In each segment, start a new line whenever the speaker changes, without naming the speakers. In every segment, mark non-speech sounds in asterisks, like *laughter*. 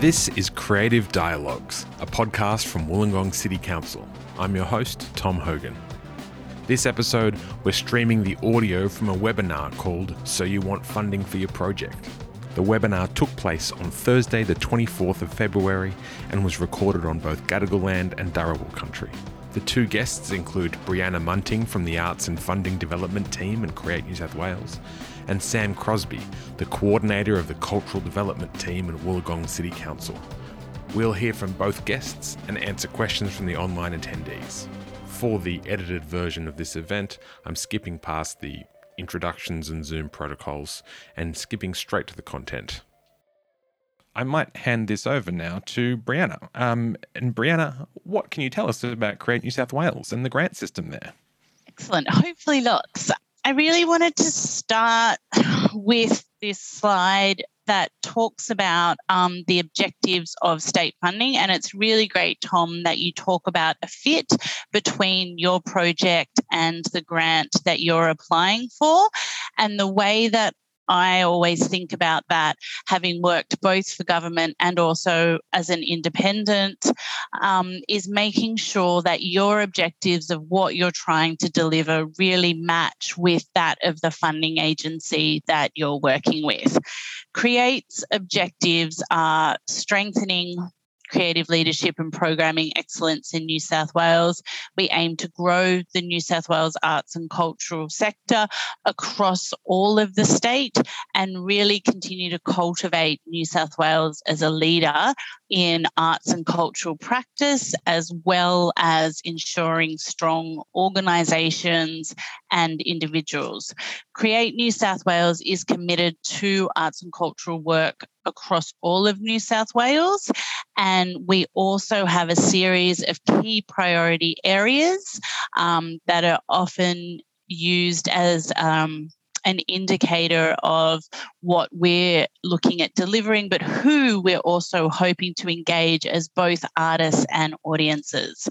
This is Creative Dialogues, a podcast from Wollongong City Council. I'm your host, Tom Hogan. This episode, we're streaming the audio from a webinar called So You Want Funding for Your Project. The webinar took place on Thursday, the 24th of February, and was recorded on both Gadigal land and Dharawal country. The two guests include Brianna Munting from the Arts and Funding Development Team and Create New South Wales, and Sam Crosby, the coordinator of the Cultural Development Team at Wollongong City Council. We'll hear from both guests and answer questions from the online attendees. For the edited version of this event, I'm skipping past the introductions and Zoom protocols and skipping straight to the content. I might hand this over now to Brianna. Um, and Brianna, what can you tell us about Create New South Wales and the grant system there?
Excellent. Hopefully, lots. I really wanted to start *sighs* with this slide that talks about um, the objectives of state funding. And it's really great, Tom, that you talk about a fit between your project and the grant that you're applying for. And the way that I always think about that, having worked both for government and also as an independent, um, is making sure that your objectives of what you're trying to deliver really match with that of the funding agency that you're working with. Create's objectives are strengthening creative leadership and programming excellence in New South Wales. We aim to grow the New South Wales arts and cultural sector across all of the state and really continue to cultivate New South Wales as a leader in arts and cultural practice, as well as ensuring strong organisations and individuals. Create New South Wales is committed to arts and cultural work across all of New South Wales. And we also have a series of key priority areas um, that are often used as um, an indicator of what we're looking at delivering, but who we're also hoping to engage as both artists and audiences.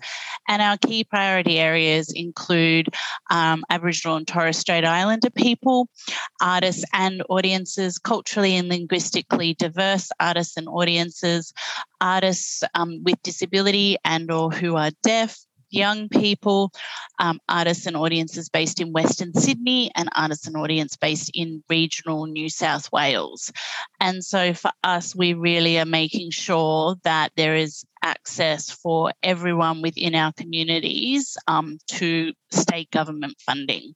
And our key priority areas include um, Aboriginal and Torres Strait Islander people, artists and audiences, culturally and linguistically diverse artists and audiences, artists um, with disability and or who are deaf, young people, um, artists and audiences based in Western Sydney, and artists and audience based in regional New South Wales. And so for us, we really are making sure that there is access for everyone within our communities um, to state government funding.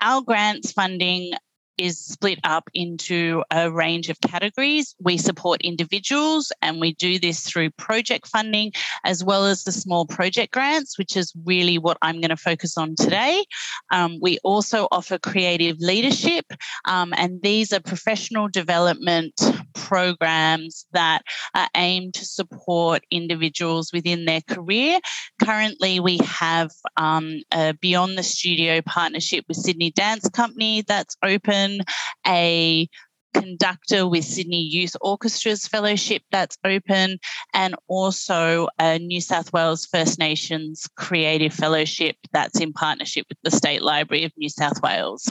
Our grants funding is split up into a range of categories. We support individuals and we do this through project funding as well as the small project grants, which is really what I'm going to focus on today. Um, we also offer creative leadership, um, and these are professional development programs that are aimed to support individuals within their career. Currently, we have um, a Beyond the Studio partnership with Sydney Dance Company that's open, a conductor with Sydney Youth Orchestras Fellowship that's open, and also a New South Wales First Nations Creative Fellowship that's in partnership with the State Library of New South Wales.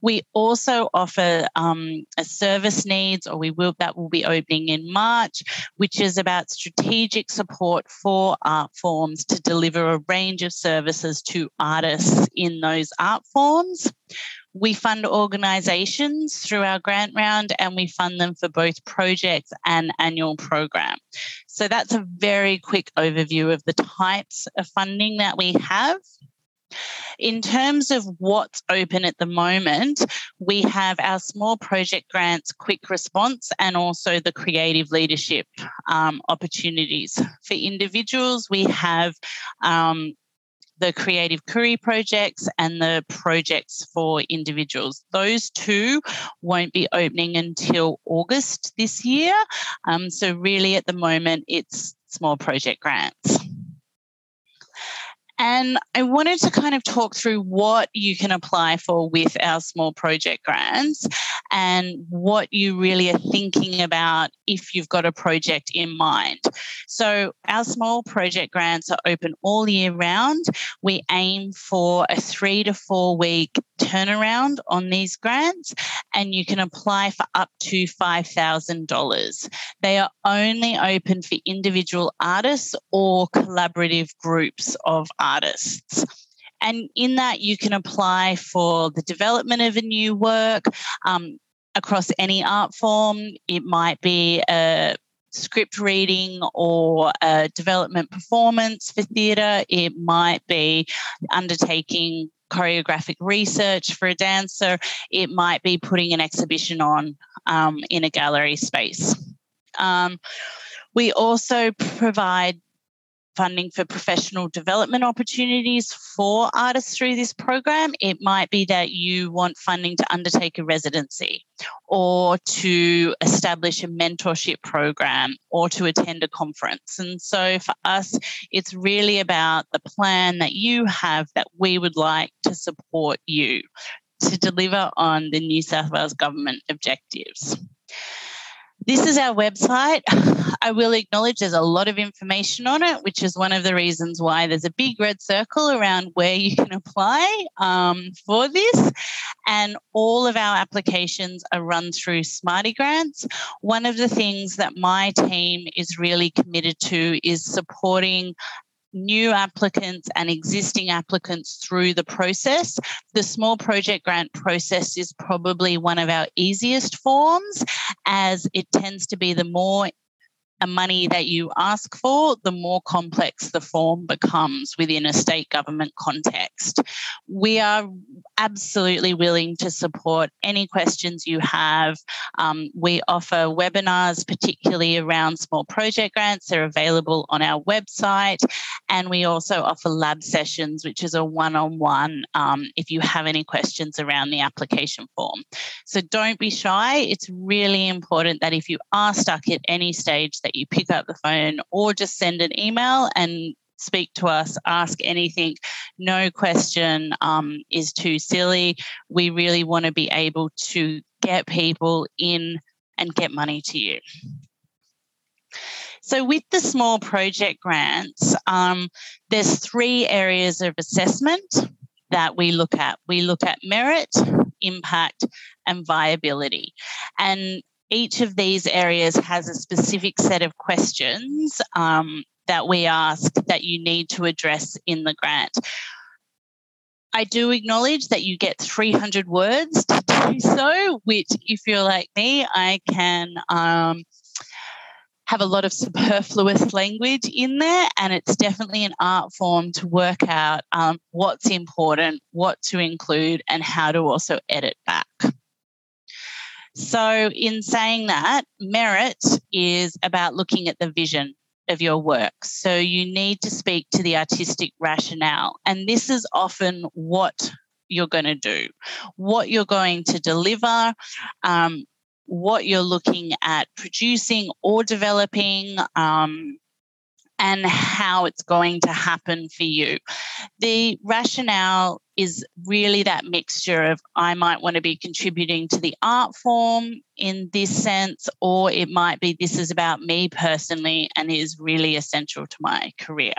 We also offer um, a service needs, or we will that will be opening in March, which is about strategic support for art forms to deliver a range of services to artists in those art forms. We fund organisations through our grant round and we fund them for both projects and annual program. So that's a very quick overview of the types of funding that we have. In terms of what's open at the moment, we have our small project grants, quick response, and also the creative leadership um, opportunities. For individuals, we have um, the Creative Koori projects and the projects for individuals. Those two won't be opening until August this year. Um, so, really, at the moment, it's small project grants. And I wanted to kind of talk through what you can apply for with our small project grants and what you really are thinking about if you've got a project in mind. So, our small project grants are open all year round. We aim for a three to four week turnaround on these grants, and you can apply for up to $5,000. They are only open for individual artists or collaborative groups of artists. And in that, you can apply for the development of a new work um, across any art form. It might be a script reading or a development performance for theatre. It might be undertaking choreographic research for a dancer. It might be putting an exhibition on um, in a gallery space. Um, we also provide funding for professional development opportunities for artists through this program. It might be that you want funding to undertake a residency or to establish a mentorship program or to attend a conference. And so for us, it's really about the plan that you have that we would like to support you to deliver on the New South Wales government objectives. This is our website. *sighs* I will acknowledge there's a lot of information on it, which is one of the reasons why there's a big red circle around where you can apply um, for this. And all of our applications are run through Smarty Grants. One of the things that my team is really committed to is supporting new applicants and existing applicants through the process. The small project grant process is probably one of our easiest forms as it tends to be the more money that you ask for, the more complex the form becomes within a state government context. We are absolutely willing to support any questions you have. Um, we offer webinars, particularly around small project grants. They're available on our website. And we also offer lab sessions, which is a one on one if you have any questions around the application form. So don't be shy. It's really important that if you are stuck at any stage, that you pick up the phone or just send an email and speak to us, ask anything. No question um, is too silly. We really want to be able to get people in and get money to you. So, with the small project grants, um, there's three areas of assessment that we look at. We look at merit, impact, and viability. And each of these areas has a specific set of questions um, that we ask that you need to address in the grant. I do acknowledge that you get 300 words to *laughs* do so, which, if you're like me, I can um, have a lot of superfluous language in there. And it's definitely an art form to work out um, what's important, what to include, and how to also edit back. So, in saying that, merit is about looking at the vision of your work. So, you need to speak to the artistic rationale. And this is often what you're going to do, what you're going to deliver, um, what you're looking at producing or developing. Um, and how it's going to happen for you. The rationale is really that mixture of I might want to be contributing to the art form in this sense, or it might be this is about me personally and is really essential to my career.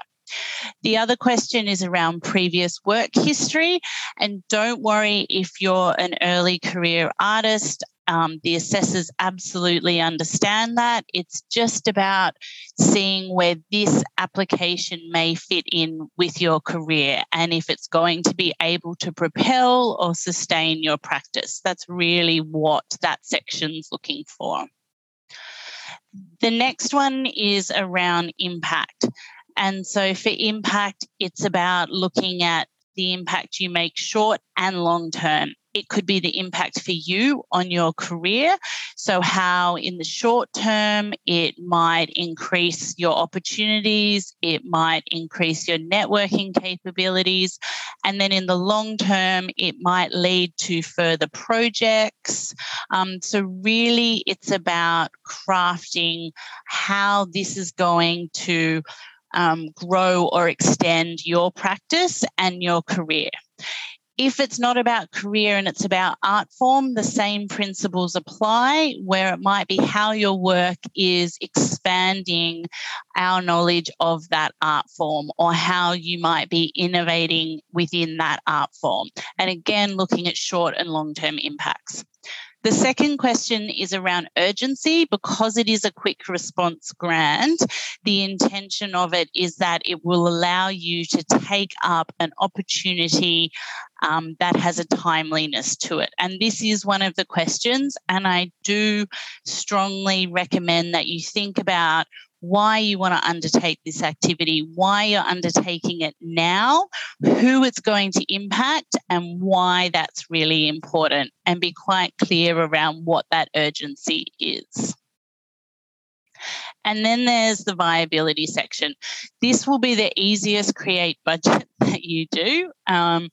The other question is around previous work history. And don't worry if you're an early career artist. Um, the assessors absolutely understand that. It's just about seeing where this application may fit in with your career and if it's going to be able to propel or sustain your practice. That's really what that section's looking for. The next one is around impact. And so for impact, it's about looking at the impact you make short and long term. It could be the impact for you on your career. So, how in the short term it might increase your opportunities, it might increase your networking capabilities. And then in the long term, it might lead to further projects. Um, so, really, it's about crafting how this is going to um, grow or extend your practice and your career. If it's not about career and it's about art form, the same principles apply, where it might be how your work is expanding our knowledge of that art form or how you might be innovating within that art form. And again, looking at short and long term impacts. The second question is around urgency because it is a quick response grant. The intention of it is that it will allow you to take up an opportunity um, that has a timeliness to it. And this is one of the questions. And I do strongly recommend that you think about why you want to undertake this activity, why you're undertaking it now, who it's going to impact, and why that's really important, and be quite clear around what that urgency is. And then there's the viability section. This will be the easiest create budget *laughs* that you do. Um,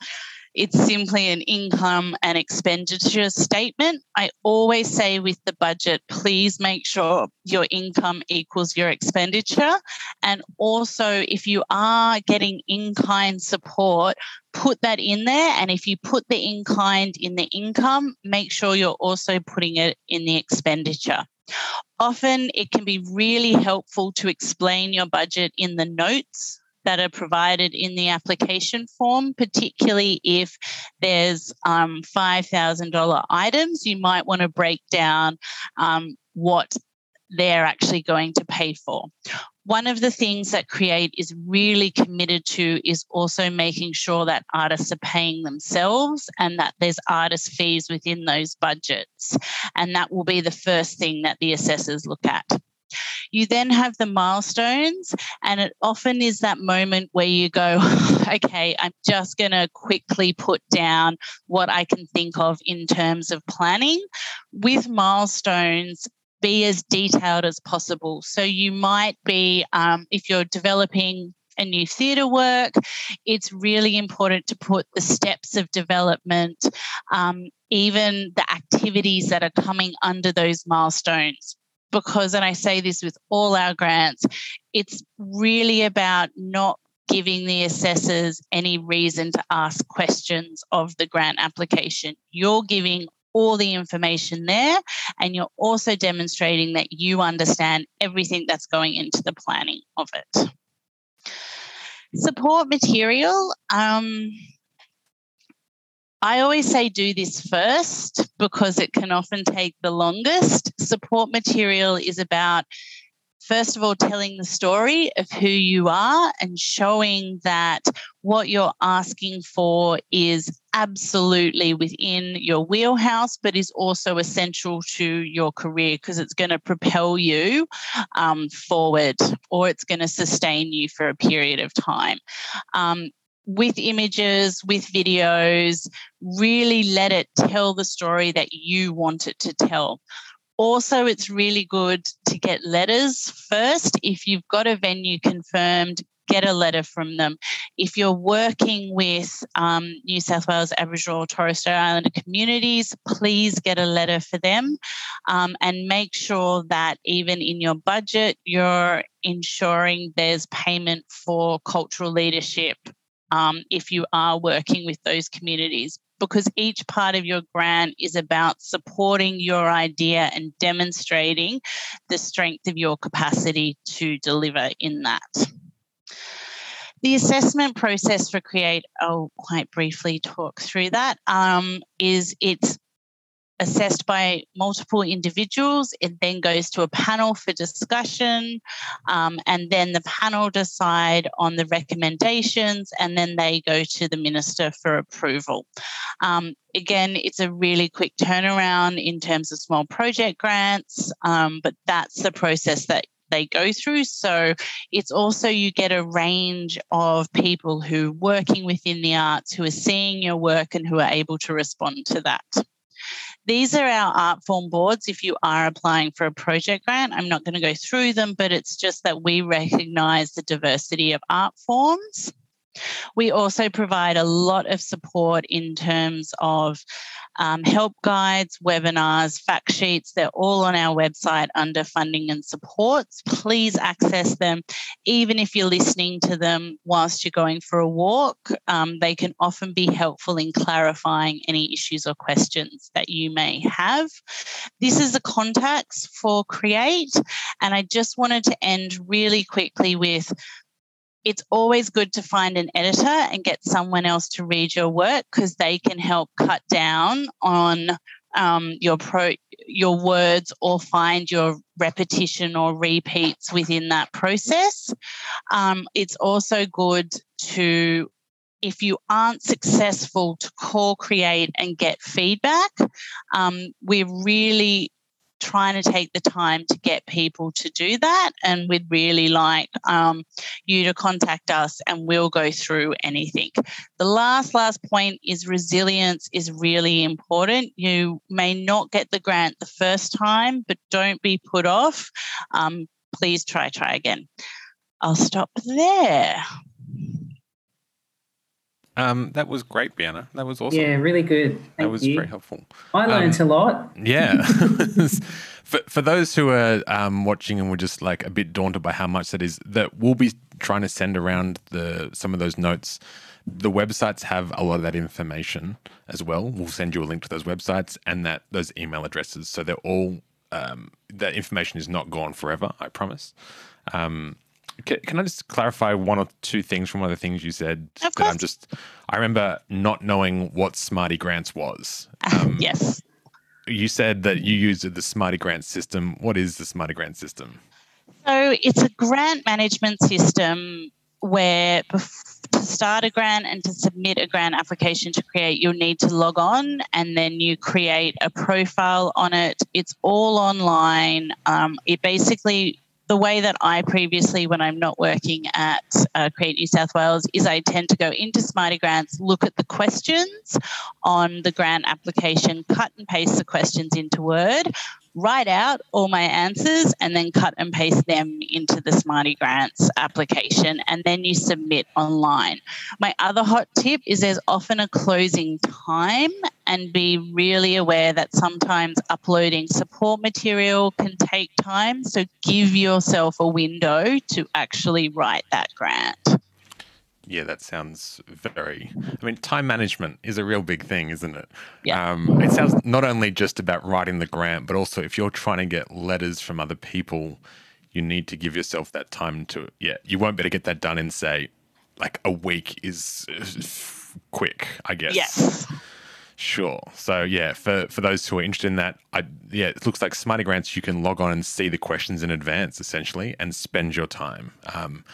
it's simply an income and expenditure statement. I always say with the budget, please make sure your income equals your expenditure. And also, if you are getting in kind support, put that in there. And if you put the in kind in the income, make sure you're also putting it in the expenditure. Often it can be really helpful to explain your budget in the notes that are provided in the application form, particularly if there's um, $5,000 items, you might want to break down um, what they're actually going to pay for. One of the things that Create is really committed to is also making sure that artists are paying themselves and that there's artist fees within those budgets. And that will be the first thing that the assessors look at. You then have the milestones, and it often is that moment where you go, *sighs* okay, I'm just going to quickly put down what I can think of in terms of planning. With milestones, be as detailed as possible. So you might be, um, if you're developing a new theatre work, it's really important to put the steps of development, um, even the activities that are coming under those milestones because, and I say this with all our grants, it's really about not giving the assessors any reason to ask questions of the grant application. You're giving all the information there, and you're also demonstrating that you understand everything that's going into the planning of it. Support material. Um, I always say do this first because it can often take the longest. Support material is about, first of all, telling the story of who you are and showing that what you're asking for is absolutely within your wheelhouse, but is also essential to your career because it's going to propel you um, forward or it's going to sustain you for a period of time. Um, with images, with videos, really let it tell the story that you want it to tell. Also, it's really good to get letters first. If you've got a venue confirmed, get a letter from them. If you're working with um, New South Wales Aboriginal Torres Strait Islander communities, please get a letter for them um, and make sure that even in your budget, you're ensuring there's payment for cultural leadership um, if you are working with those communities because each part of your grant is about supporting your idea and demonstrating the strength of your capacity to deliver in that. The assessment process for Create, I'll quite briefly talk through that. Um, is it's assessed by multiple individuals. It then goes to a panel for discussion, um, and then the panel decide on the recommendations, and then they go to the minister for approval. Um, again, it's a really quick turnaround in terms of small project grants, um, but that's the process that they go through. So it's also you get a range of people who are working within the arts who are seeing your work and who are able to respond to that. These are our art form boards if you are applying for a project grant. I'm not going to go through them, but it's just that we recognize the diversity of art forms. We also provide a lot of support in terms of um, help guides, webinars, fact sheets. They're all on our website under funding and supports. Please access them, even if you're listening to them whilst you're going for a walk. Um, they can often be helpful in clarifying any issues or questions that you may have. This is the contacts for Create, and I just wanted to end really quickly with it's always good to find an editor and get someone else to read your work because they can help cut down on um, your pro your words or find your repetition or repeats within that process. Um, it's also good to if you aren't successful to call create and get feedback um, we're really trying to take the time to get people to do that. And we'd really like um, you to contact us and we'll go through anything. The last, last point is resilience is really important. You may not get the grant the first time, but don't be put off. Um, please try, try again. I'll stop there.
Um, that was great, Bianna. That was awesome.
Yeah, really good. Thank
that was
you.
very helpful.
I learned um, a lot.
Yeah. *laughs* *laughs* for, for those who are um, watching and were just like a bit daunted by how much that is, that we'll be trying to send around the some of those notes. The websites have a lot of that information as well. We'll send you a link to those websites and that those email addresses. So they're all um, that information is not gone forever. I promise. Um, can, can, I just clarify one or two things from one of the things you said?
Of course.
I'm just, I remember not knowing what Smarty Grants was. *laughs*
Um, yes.
You said that you used the Smarty Grant system. What is the Smarty Grant system?
So it's a grant management system where to start a grant and to submit a grant application to create, you'll need to log on and then you create a profile on it. It's all online. Um, it basically the way that I previously, when I'm not working at uh, Create New South Wales, is I tend to go into Smarty Grants, look at the questions on the grant application, cut and paste the questions into Word, write out all my answers and then cut and paste them into the Smarty Grants application and then you submit online. My other hot tip is there's often a closing time and be really aware that sometimes uploading support material can take time. So give yourself a window to actually write that grant
yeah, that sounds very. I mean, time management is a real big thing, isn't it?
Yeah.
Um, it sounds not only just about writing the grant, but also if you're trying to get letters from other people, you need to give yourself that time to. Yeah, you won't be able to get that done in say, like a week is quick, I guess.
Yes.
Sure. So yeah, for for those who are interested in that, I yeah, it looks like Smarty Grants. You can log on and see the questions in advance, essentially, and spend your time. Um,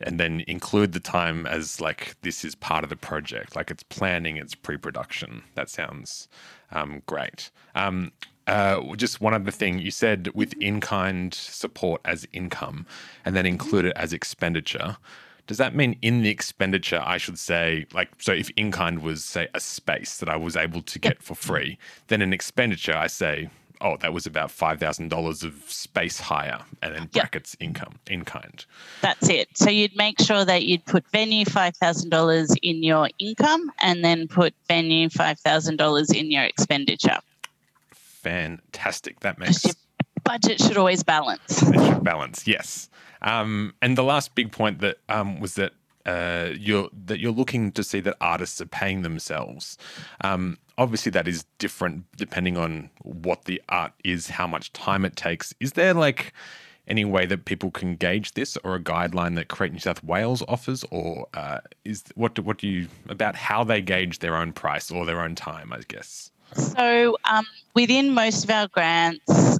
and then include the time as like this is part of the project, like it's planning, it's pre-production. That sounds um, great. Um, uh, just one other thing you said with in-kind support as income, and then include it as expenditure. Does that mean in the expenditure I should say like so if in kind was say a space that I was able to get for free, then in expenditure I say oh, that was about five thousand dollars of space hire, and then brackets yep. income in kind.
That's it. So you'd make sure that you'd put venue five thousand dollars in your income, and then put venue five thousand dollars in your expenditure.
Fantastic. That makes
your budget should always balance.
It should balance. Yes. Um, and the last big point that um, was that uh, you're that you're looking to see that artists are paying themselves. Um, obviously, that is different depending on what the art is, how much time it takes. Is there like any way that people can gauge this, or a guideline that Create New South Wales offers, or uh, is what do, what do you about how they gauge their own price or their own time? I guess.
So um, within most of our grants,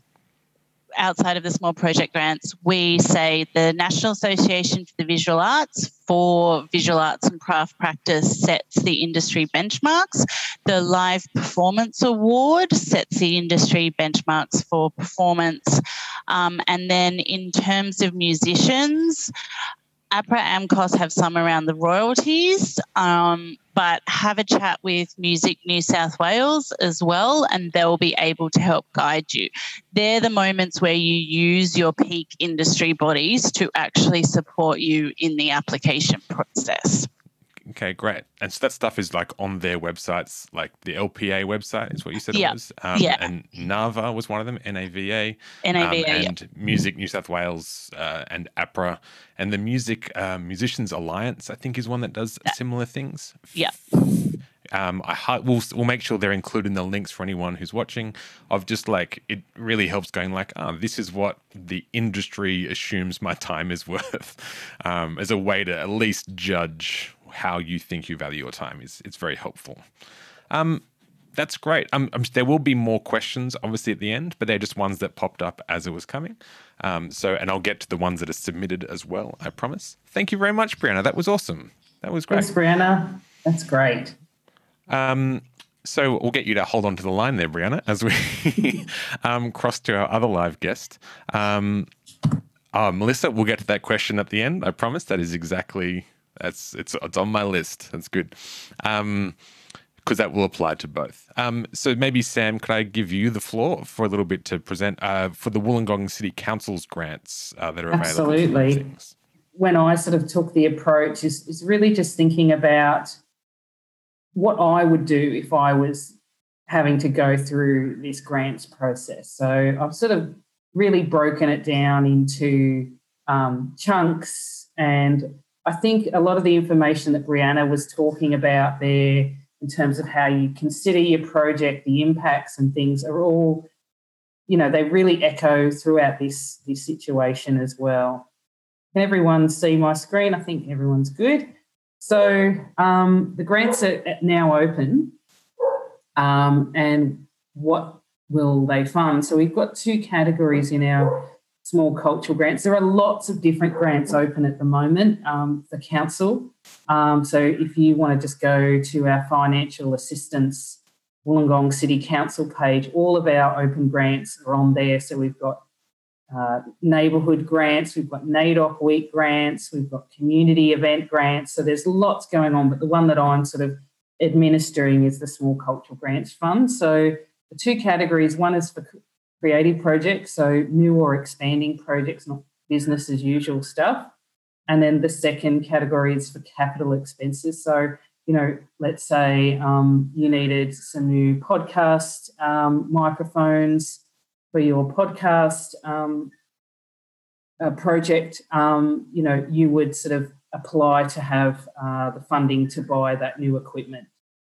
outside of the small project grants, we say the National Association for the Visual Arts for visual arts and craft practice sets the industry benchmarks. The Live Performance Award sets the industry benchmarks for performance. Um, and then in terms of musicians, APRA AMCOS have some around the royalties, um, but have a chat with Music New South Wales as well, and they'll be able to help guide you. They're the moments where you use your peak industry bodies to actually support you in the application process.
Okay, great. And so that stuff is like on their websites, like the LPA website is what you said
Yeah.
it was. Um,
Yeah.
And NAVA was one of them, NAVA.
NAVA.
um,
yeah.
and Music New South Wales uh, and APRA. And the Music uh, Musicians Alliance, I think, is one that does similar things.
Yeah.
Um, I hi- we'll we'll make sure they're included in the links for anyone who's watching. Of just like it really helps going like, ah, this is what the industry assumes my time is *laughs* worth, um, as a way to at least judge how you think you value your time. is It's very helpful. Um, that's great. Um, um, there will be more questions, obviously, at the end, but they're just ones that popped up as it was coming. Um, so, and I'll get to the ones that are submitted as well. I promise. Thank you very much, Brianna. That was awesome. That was great.
Thanks, Brianna. That's great.
Um, so we'll get you to hold on to the line there, Brianna, as we *laughs* um, cross to our other live guest. Um, uh, Melissa, we'll get to that question at the end. I promise. That is exactly that's it's it's on my list. That's good. Um, because that will apply to both. Um, so maybe Sam, could I give you the floor for a little bit to present uh, for the Wollongong City Council's grants uh, that are available?
Absolutely. when I sort of took the approach is, is really just thinking about what I would do if I was having to go through this grants process. So I've sort of really broken it down into um, chunks. And I think a lot of the information that Brianna was talking about there in terms of how you consider your project, the impacts and things are all, you know, they really echo throughout this, this situation as well. Can everyone see my screen? I think everyone's good. So um, the grants are now open, um, and what will they fund? So we've got two categories in our small cultural grants. There are lots of different grants open at the moment um, for council. Um, so if you want to just go to our financial assistance Wollongong City Council page, all of our open grants are on there. So we've got uh, neighbourhood grants, we've got NAIDOC week grants, we've got community event grants. So there's lots going on, but the one that I'm sort of administering is the Small Cultural Grants Fund. So the two categories one is for creative projects, so new or expanding projects, not business as usual stuff. And then the second category is for capital expenses. So, you know, let's say um, you needed some new podcast um, microphones for your podcast um, project, um, you know, you would sort of apply to have uh, the funding to buy that new equipment.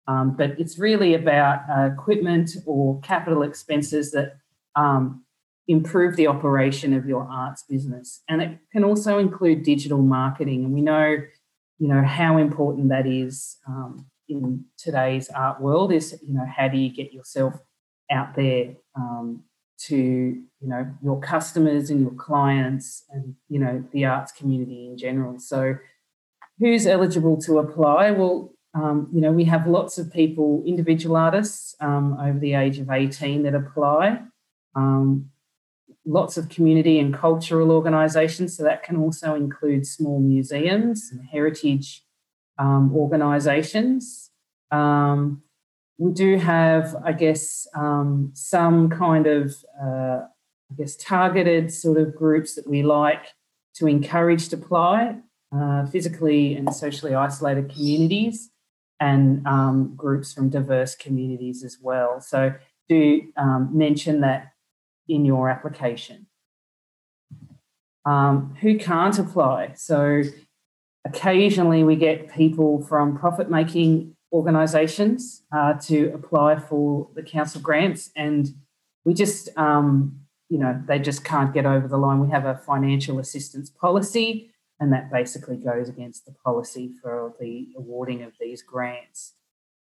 Um, but it's really about uh, equipment or capital expenses that um, improve the operation of your arts business, and it can also include digital marketing. And we know, you know, how important that is um, in today's art world. Is you know, how do you get yourself out there um, to you know your customers and your clients and you know the arts community in general so who's eligible to apply well um, you know we have lots of people individual artists um, over the age of 18 that apply um, lots of community and cultural organisations so that can also include small museums and heritage um, organisations um, we do have, I guess, um, some kind of, uh, I guess, targeted sort of groups that we like to encourage to apply, uh, physically and socially isolated communities, and um, groups from diverse communities as well. So do um, mention that in your application. Um, who can't apply? So occasionally we get people from profit making organisations uh, to apply for the council grants, and we just, um, you know, they just can't get over the line. We have a financial assistance policy, and that basically goes against the policy for the awarding of these grants.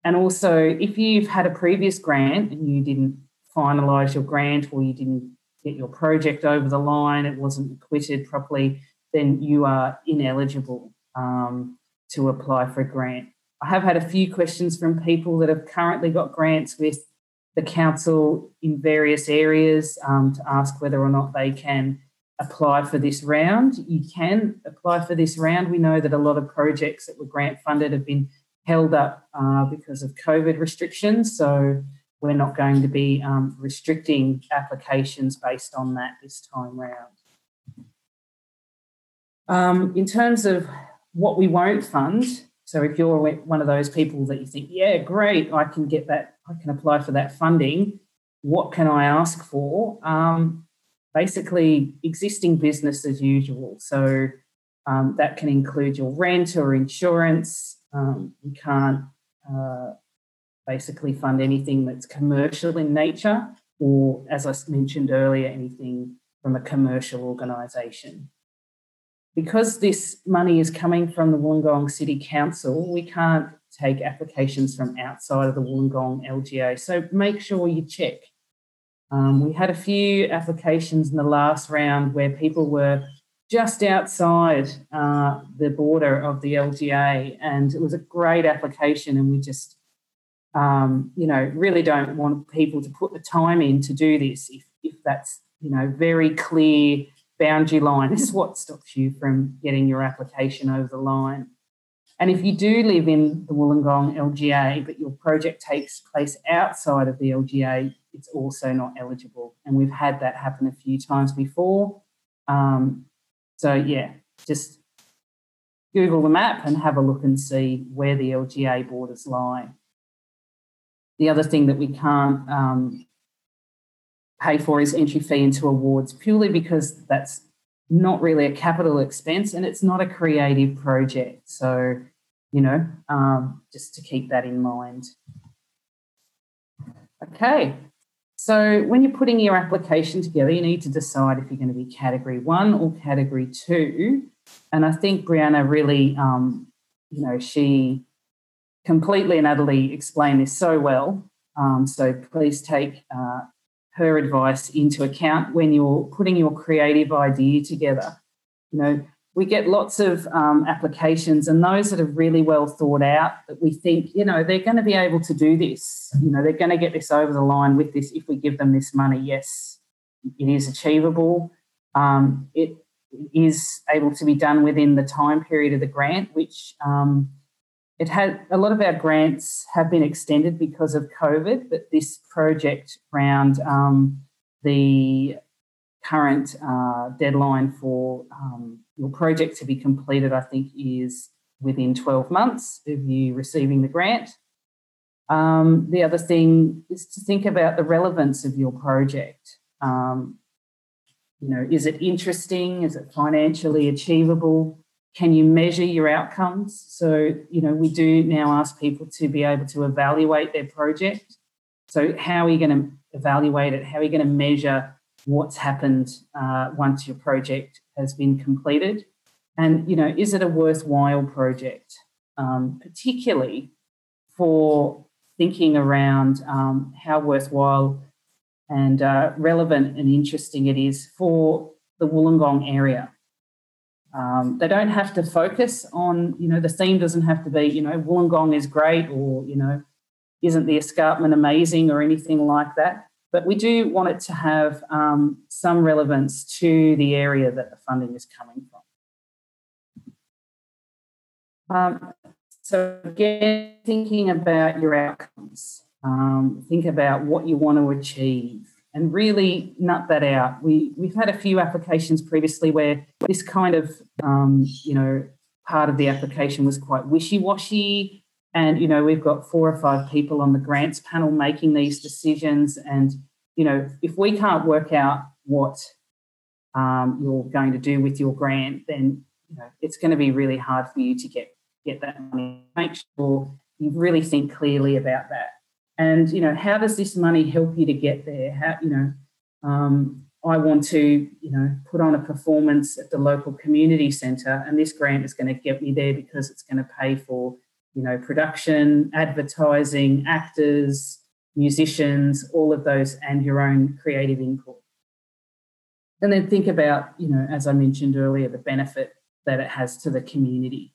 And also, if you've had a previous grant and you didn't finalise your grant or you didn't get your project over the line, it wasn't acquitted properly, then you are ineligible um, to apply for a grant. I have had a few questions from people that have currently got grants with the council in various areas um, to ask whether or not they can apply for this round. You can apply for this round. We know that a lot of projects that were grant funded have been held up uh, because of COVID restrictions. So we're not going to be um, restricting applications based on that this time round. Um, in terms of what we won't fund, so if you're one of those people that you think, yeah, great, I can get that, I can apply for that funding. What can I ask for? Um, basically, existing business as usual. So um, that can include your rent or insurance. Um, you can't uh, basically fund anything that's commercial in nature, or as I mentioned earlier, anything from a commercial organisation because this money is coming from the Wollongong City Council, we can't take applications from outside of the Wollongong LGA. So make sure you check. Um, we had a few applications in the last round where people were just outside uh, the border of the LGA, and it was a great application. And we just, um, you know, really don't want people to put the time in to do this if, if that's, you know, very clear boundary line *laughs* is what stops you from getting your application over the line. And if you do live in the Wollongong LGA, but your project takes place outside of the LGA, it's also not eligible. And we've had that happen a few times before. Um, so, yeah, just Google the map and have a look and see where the LGA borders lie. The other thing that we can't um, pay for is entry fee into awards purely because that's not really a capital expense and it's not a creative project. So, you know, um, just to keep that in mind. Okay, so when you're putting your application together, you need to decide if you're going to be category one or category two. And I think Brianna really, um, you know, she completely and utterly explain this so well. Um, so please take uh, her advice into account when you're putting your creative idea together. You know, we get lots of um, applications, and those that are really well thought out that we think, you know, they're going to be able to do this. You know, they're going to get this over the line with this if we give them this money. Yes, it is achievable. Um, it is able to be done within the time period of the grant, which um, it had a lot of our grants have been extended because of COVID, but this project around um, the current uh, deadline for um, your project to be completed, I think, is within 12 months of you receiving the grant. Um, the other thing is to think about the relevance of your project. Um, you know, is it interesting? Is it financially achievable? Can you measure your outcomes? So, you know, we do now ask people to be able to evaluate their project. So, how are you going to evaluate it? How are you going to measure what's happened uh, once your project has been completed? And, you know, is it a worthwhile project, um, particularly for thinking around um, how worthwhile and uh, relevant and interesting it is for the Wollongong area. Um, they don't have to focus on, you know, the theme doesn't have to be, you know, Wollongong is great or, you know, isn't the escarpment amazing or anything like that. But we do want it to have um, some relevance to the area that the funding is coming from. Um, so, again, thinking about your outcomes, um, think about what you want to achieve and really nut that out. We we've had a few applications previously where this kind of um, you know part of the application was quite wishy washy, and you know we've got four or five people on the grants panel making these decisions, and you know if we can't work out what um, you're going to do with your grant, then you know it's going to be really hard for you to get get that money. Make sure you really think clearly about that and you know how does this money help you to get there? How you know um, i want to you know put on a performance at the local community centre and this grant is going to get me there because it's going to pay for you know production advertising actors musicians all of those and your own creative input. And then think about you know as i mentioned earlier the benefit that it has to the community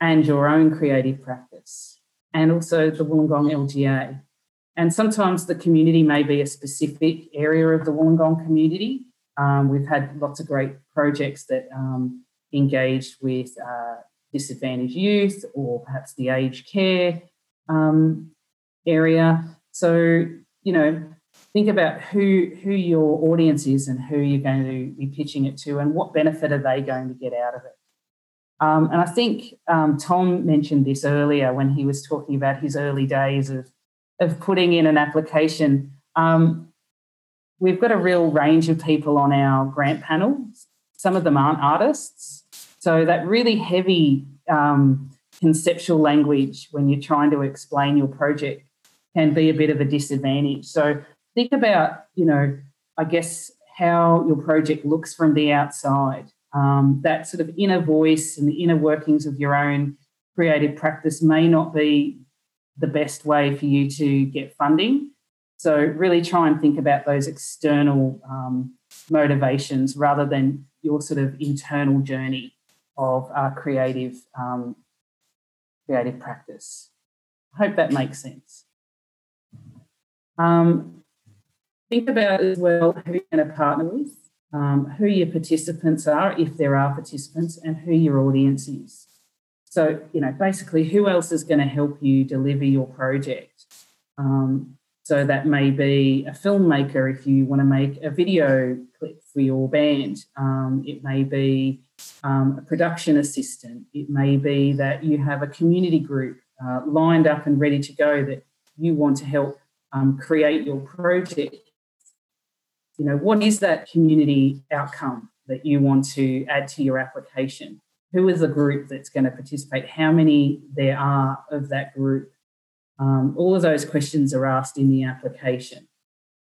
and your own creative practice and also the wollongong lga and sometimes the community may be a specific area of the Wollongong community. Um, we've had lots of great projects that um, engaged with uh, disadvantaged youth or perhaps the aged care um, area. So, you know, think about who who your audience is and who you're going to be pitching it to and what benefit are they going to get out of it. Um, and I think um, Tom mentioned this earlier when he was talking about his early days of, of putting in an application. Um, we've got a real range of people on our grant panel. Some of them aren't artists. So that really heavy um, conceptual language when you're trying to explain your project can be a bit of a disadvantage. So think about, you know, I guess how your project looks from the outside. Um, that sort of inner voice and the inner workings of your own creative practice may not be the best way for you to get funding. So, really try and think about those external um, motivations rather than your sort of internal journey of uh, creative um, creative practice. I hope that makes sense. Um, think about as well who you're going to partner with, um, who your participants are, if there are participants, and who your audience is. So, you know, basically, who else is going to help you deliver your project? Um, so that may be a filmmaker if you want to make a video clip for your band. Um, it may be um, a production assistant. It may be that you have a community group uh, lined up and ready to go that you want to help um, create your project. You know, what is that community outcome that you want to add to your application? Who is the group that's going to participate? How many there are of that group? Um, all of those questions are asked in the application.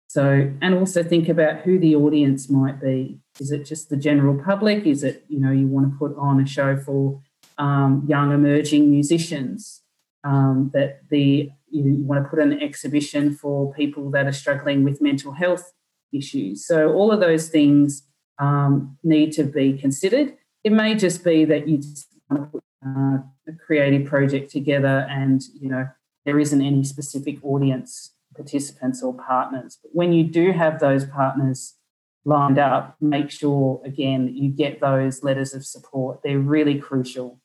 So, and also think about who the audience might be. Is it just the general public? Is it, you know, you want to put on a show for um, young emerging musicians? Um, that the you, know, you want to put an exhibition for people that are struggling with mental health issues. So all of those things um, need to be considered. It may just be that you just want to put uh, a creative project together, and you know there isn't any specific audience participants or partners. But when you do have those partners lined up, make sure again that you get those letters of support. They're really crucial.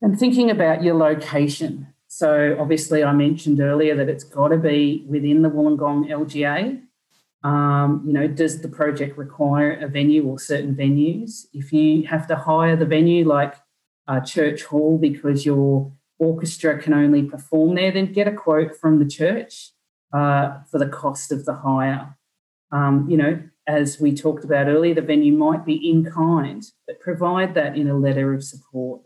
And thinking about your location. So obviously, I mentioned earlier that it's got to be within the Wollongong LGA. Um, you know, does the project require a venue or certain venues? If you have to hire the venue like a church hall because you're orchestra can only perform there, then get a quote from the church uh, for the cost of the hire. Um, you know, as we talked about earlier, the venue might be in kind, but provide that in a letter of support.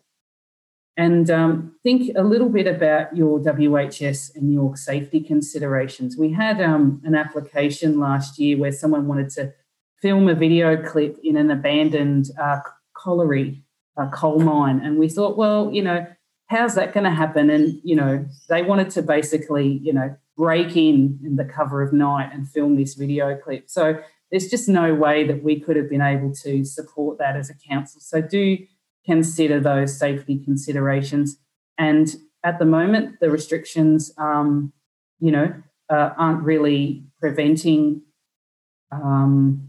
And um, think a little bit about your WHS and your safety considerations. We had um, an application last year where someone wanted to film a video clip in an abandoned uh, colliery, uh, coal mine. And we thought, well, you know, how's that going to happen? And, you know, they wanted to basically, you know, break in in the cover of night and film this video clip. So there's just no way that we could have been able to support that as a council. So do consider those safety considerations. And at the moment, the restrictions, um, you know, uh, aren't really preventing um,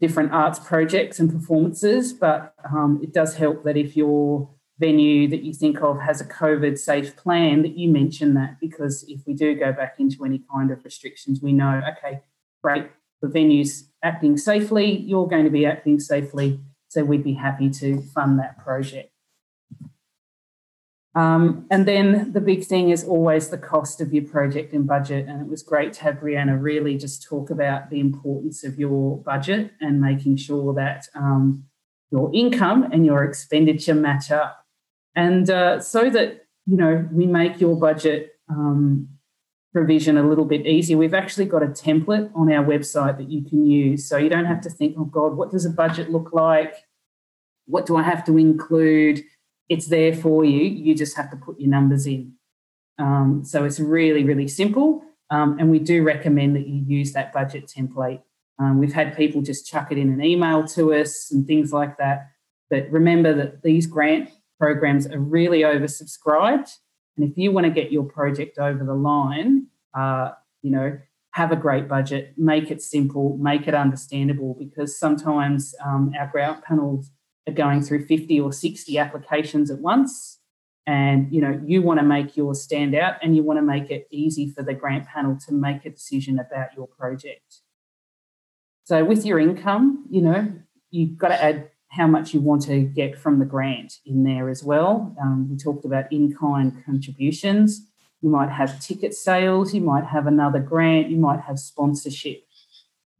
different arts projects and performances, but um, it does help that if you're venue that you think of has a COVID safe plan, that you mention that because if we do go back into any kind of restrictions, we know, okay, great, the venue's acting safely, you're going to be acting safely, so we'd be happy to fund that project. Um, and then the big thing is always the cost of your project and budget. And it was great to have Brianna really just talk about the importance of your budget and making sure that um, your income and your expenditure match up and uh, so that, you know, we make your budget um, provision a little bit easier, we've actually got a template on our website that you can use. So you don't have to think, oh God, what does a budget look like? What do I have to include? It's there for you. You just have to put your numbers in. Um, so it's really, really simple. Um, and we do recommend that you use that budget template. Um, we've had people just chuck it in an email to us and things like that. But remember that these grant programs are really oversubscribed. And if you want to get your project over the line, uh, you know, have a great budget, make it simple, make it understandable, because sometimes um, our grant panels are going through 50 or 60 applications at once. And you know, you want to make yours stand out and you want to make it easy for the grant panel to make a decision about your project. So with your income, you know, you've got to add how much you want to get from the grant in there as well. Um, we talked about in kind contributions. You might have ticket sales, you might have another grant, you might have sponsorship.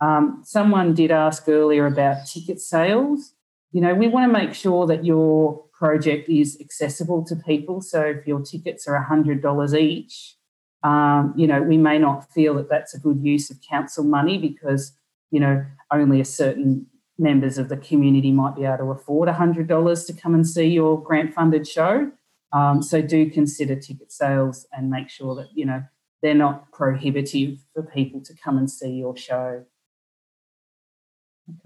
Um, someone did ask earlier about ticket sales. You know, we want to make sure that your project is accessible to people. So if your tickets are $100 each, um, you know, we may not feel that that's a good use of council money because, you know, only a certain members of the community might be able to afford $100 to come and see your grant funded show. Um, so do consider ticket sales and make sure that, you know, they're not prohibitive for people to come and see your show.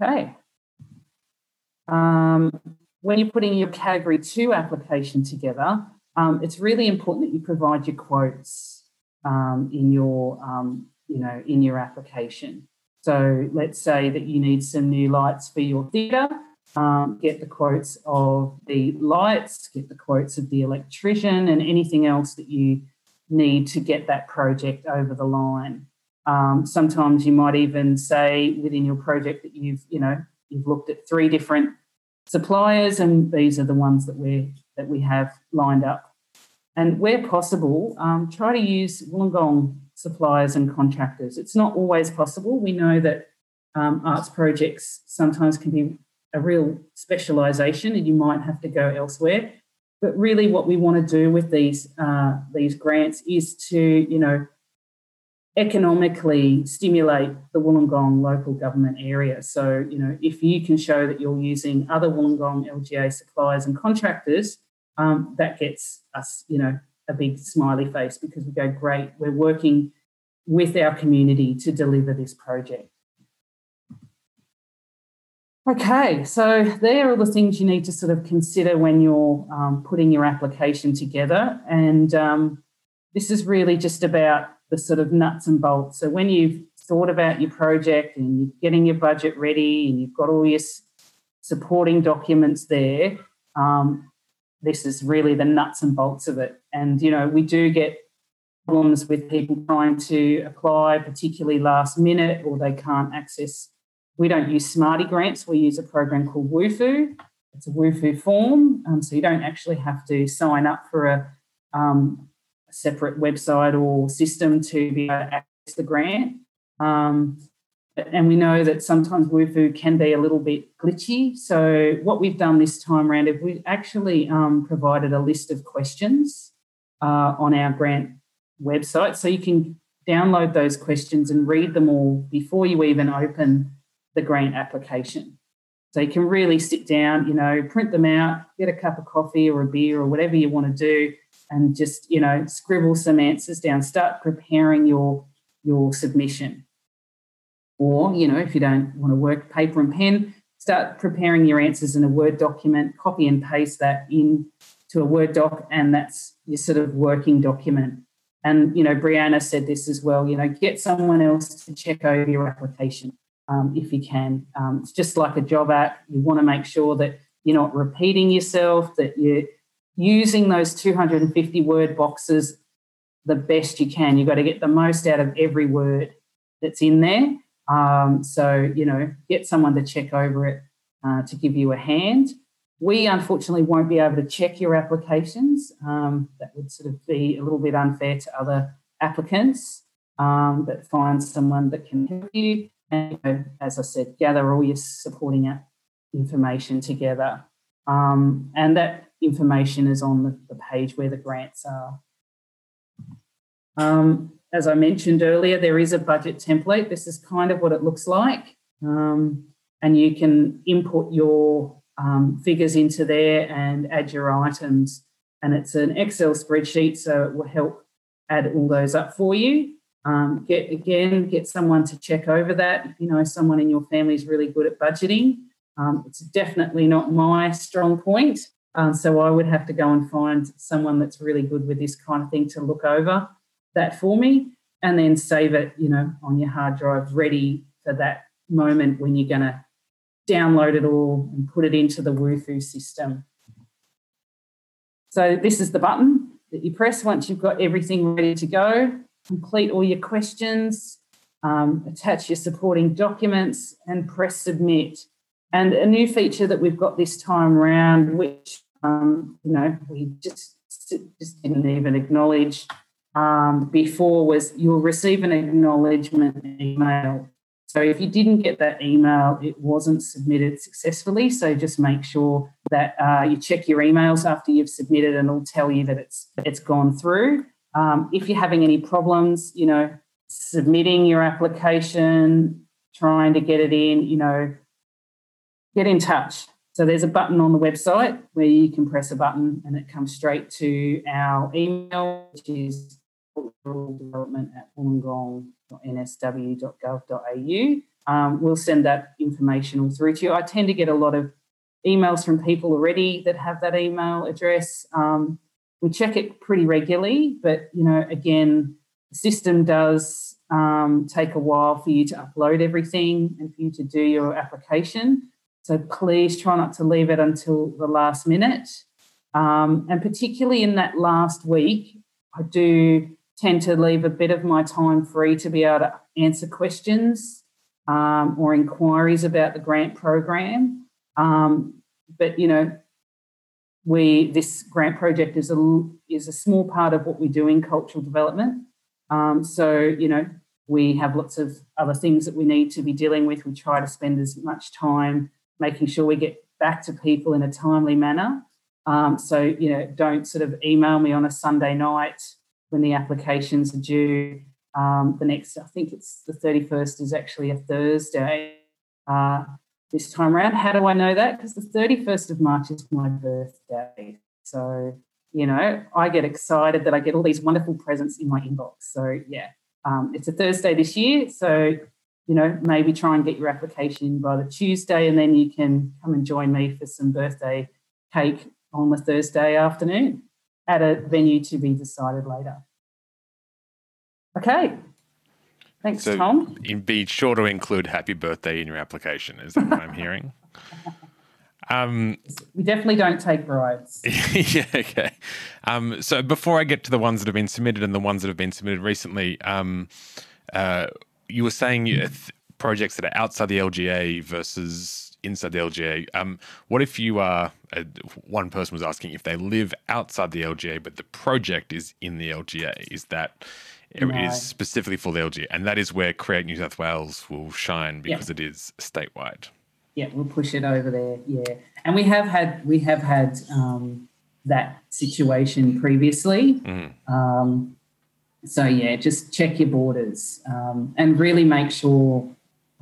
Okay. Um, when you're putting your category two application together, um, it's really important that you provide your quotes um, in your, um, you know, in your application. So let's say that you need some new lights for your theatre. Um, get the quotes of the lights, get the quotes of the electrician, and anything else that you need to get that project over the line. Um, sometimes you might even say within your project that you've, you know, you've looked at three different suppliers, and these are the ones that we that we have lined up. And where possible, um, try to use Wollongong suppliers and contractors. It's not always possible. We know that um, arts projects sometimes can be a real specialisation, and you might have to go elsewhere. But really, what we want to do with these uh, these grants is to, you know, economically stimulate the Wollongong local government area. So, you know, if you can show that you're using other Wollongong LGA suppliers and contractors, um, that gets us, you know, a big smiley face because we go, great, we're working with our community to deliver this project. Okay, so there are the things you need to sort of consider when you're um, putting your application together. And um, this is really just about the sort of nuts and bolts. So when you've thought about your project and you're getting your budget ready and you've got all your supporting documents there, um, this is really the nuts and bolts of it. And, you know, we do get problems with people trying to apply, particularly last minute, or they can't access. We don't use SmartyGrants, we use a program called Wufoo. It's a Wufoo form, um, so you don't actually have to sign up for a, um, separate website or system to be able to access the grant. Um, and we know that sometimes Wufoo can be a little bit glitchy. So what we've done this time around is we've actually um, provided a list of questions uh, on our grant website, so you can download those questions and read them all before you even open the grant application. So you can really sit down, you know, print them out, get a cup of coffee or a beer or whatever you want to do, and just you know scribble some answers down. Start preparing your your submission. Or, you know, if you don't want to work paper and pen, start preparing your answers in a Word document, copy and paste that in to a Word doc, and that's your sort of working document. And, you know, Brianna said this as well, you know, get someone else to check over your application um, if you can. Um, it's just like a job app. You want to make sure that you're not repeating yourself, that you're using those 250 word boxes the best you can. You've got to get the most out of every word that's in there. Um, so, you know, get someone to check over it uh, to give you a hand. We unfortunately won't be able to check your applications. Um, that would sort of be a little bit unfair to other applicants, um, but find someone that can help you. And, you know, as I said, gather all your supporting information together. Um, and that information is on the, the, page where the grants are. Um, as I mentioned earlier, there is a budget template. This is kind of what it looks like. Um, and you can input your um, figures into there and add your items. And it's an Excel spreadsheet, so it will help add all those up for you. Um, get again, get someone to check over that. You know someone in your family is really good at budgeting, um, it's definitely not my strong point. Um, so I would have to go and find someone that's really good with this kind of thing to look over that for me and then save it, you know, on your hard drive ready for that moment when you're going to download it all and put it into the Wufoo system. So this is the button that you press once you've got everything ready to go. Complete all your questions, um, attach your supporting documents and press submit. And a new feature that we've got this time around, which um, you know we just just didn't even acknowledge um, before, was you'll receive an acknowledgement email. So if you didn't get that email, it wasn't submitted successfully. So just make sure that uh, you check your emails after you've submitted, and it'll tell you that it's it's gone through. Um, if you're having any problems, you know, submitting your application, trying to get it in, you know, get in touch. So there's a button on the website where you can press a button and it comes straight to our email, which is development at wollongong.nsw.gov.au. Um, we'll send that information all through to you. I tend to get a lot of emails from people already that have that email address. Um, we check it pretty regularly, but you know, again, the system does um, take a while for you to upload everything and for you to do your application. So please try not to leave it until the last minute. Um, and particularly in that last week, I do tend to leave a bit of my time free to be able to answer questions um, or inquiries about the grant program. Um, but you know, we this grant project is a is a small part of what we do in cultural development. Um, so you know, we have lots of other things that we need to be dealing with. We try to spend as much time making sure we get back to people in a timely manner. Um, so, you know, don't sort of email me on a Sunday night when the applications are due. Um, the next, I think it's the 31st, is actually a Thursday uh, this time around. How do I know that? Because the 31st of March is my birthday. So, you know, I get excited that I get all these wonderful presents in my inbox. So, yeah, um, it's a Thursday this year. So, you know, maybe try and get your application by the Tuesday, and then you can come and join me for some birthday cake on the Thursday afternoon at a venue to be decided later. Okay. Thanks, so Tom.
Be sure to include happy birthday in your application. Is that what I'm hearing? *laughs*
Um, we definitely don't take bribes. *laughs*
yeah, okay. Um, so before I get to the ones that have been submitted and the ones that have been submitted recently, um, uh, you were saying th- projects that are outside the LGA versus inside the LGA. Um, what if you are uh, one person was asking if they live outside the LGA, but the project is in the LGA? Is that no. it is specifically for the LGA, and that is where Create New South Wales will shine because it is statewide.
Yeah, we'll push it over there. Yeah, and we have had we have had um, that situation previously. Mm. Um, so yeah, just check your borders um, and really make sure,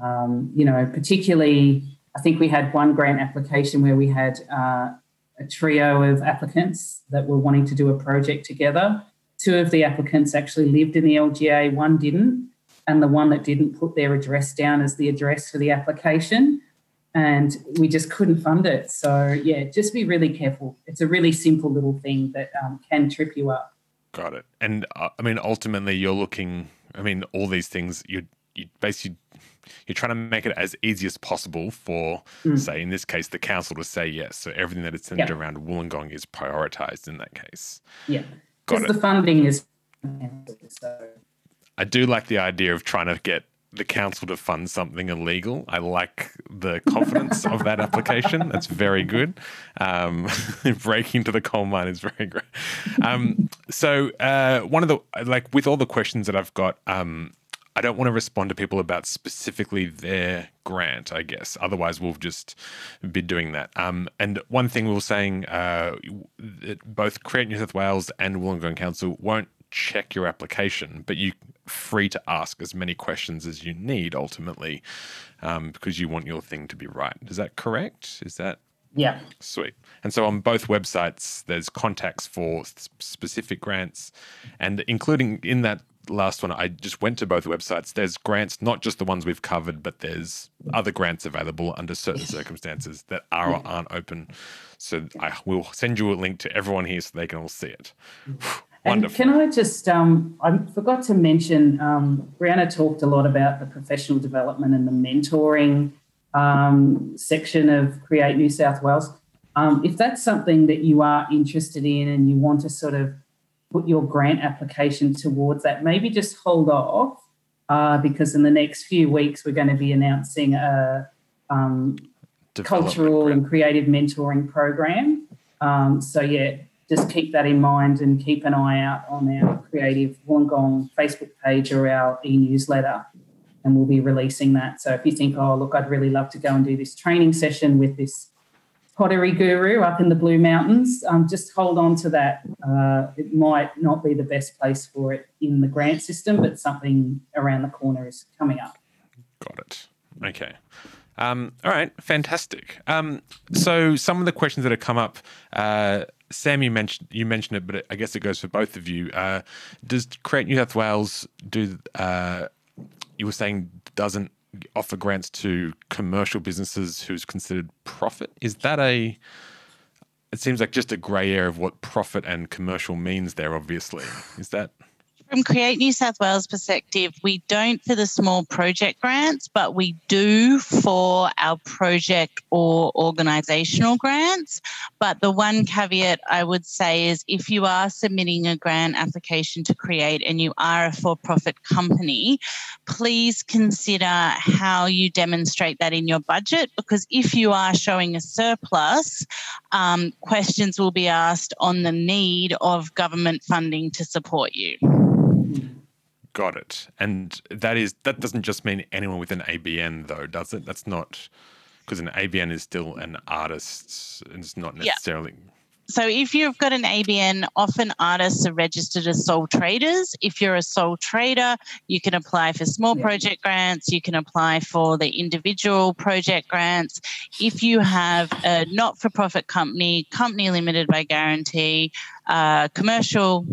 um, you know, particularly. I think we had one grant application where we had uh, a trio of applicants that were wanting to do a project together. Two of the applicants actually lived in the LGA, one didn't, and the one that didn't put their address down as the address for the application. And we just couldn't fund it. So, yeah, just be really careful. It's a really simple little thing that um, can trip you up.
Got it. And uh, I mean, ultimately, you're looking. I mean, all these things. You you basically you're trying to make it as easy as possible for, mm. say, in this case, the council to say yes. So everything that is centered yeah. around Wollongong is prioritized in that case.
Yeah, because the funding is.
So. I do like the idea of trying to get the council to fund something illegal. I like the *laughs* confidence of that application. That's very good. Um, *laughs* breaking to the coal mine is very great. Um, so uh, one of the like with all the questions that I've got. Um, I don't want to respond to people about specifically their grant, I guess. Otherwise, we'll just be doing that. Um, and one thing we were saying, uh, that both Create New South Wales and Wollongong Council won't check your application, but you're free to ask as many questions as you need ultimately, um, because you want your thing to be right. Is that correct? Is that
yeah.
Sweet. And so on both websites, there's contacts for specific grants, and including in that last one, I just went to both websites. There's grants, not just the ones we've covered, but there's other grants available under certain *laughs* circumstances that are or aren't open. So I will send you a link to everyone here so they can all see it.
Wonderful. And can I just, um, I forgot to mention, um, Brianna talked a lot about the professional development and the mentoring um, section of Create New South Wales. Um, if that's something that you are interested in and you want to sort of put your grant application towards that, maybe just hold off uh, because in the next few weeks we're going to be announcing a, um, cultural and creative mentoring program. Um, so yeah, just keep that in mind and keep an eye out on our creative Wollongong Facebook page or our e-newsletter and we'll be releasing that. So if you think, oh, look, I'd really love to go and do this training session with this pottery guru up in the Blue Mountains, um, just hold on to that. Uh, it might not be the best place for it in the grant system, but something around the corner is coming up.
Got it. Okay. Um, all right, fantastic. Um, so some of the questions that have come up, uh, Sam, you mentioned you mentioned it, but I guess it goes for both of you. Uh, does Create New South Wales do uh, you were saying doesn't offer grants to commercial businesses who's considered profit. Is that a it seems like just a grey area of what profit and commercial means there, obviously. Is that
from Create New South Wales perspective, we don't for the small project grants, but we do for our project or organisational grants. But the one caveat I would say is if you are submitting a grant application to create and you are a for profit company, please consider how you demonstrate that in your budget because if you are showing a surplus, um, questions will be asked on the need of government funding to support you.
Got it. And that is that doesn't just mean anyone with an ABN though, does it? That's not because an ABN is still an artist. and It's not necessarily. Yeah.
So if you've got an ABN, often artists are registered as sole traders. If you're a sole trader, you can apply for small project grants. You can apply for the individual project grants. If you have a not-for-profit company, company limited by guarantee, uh, commercial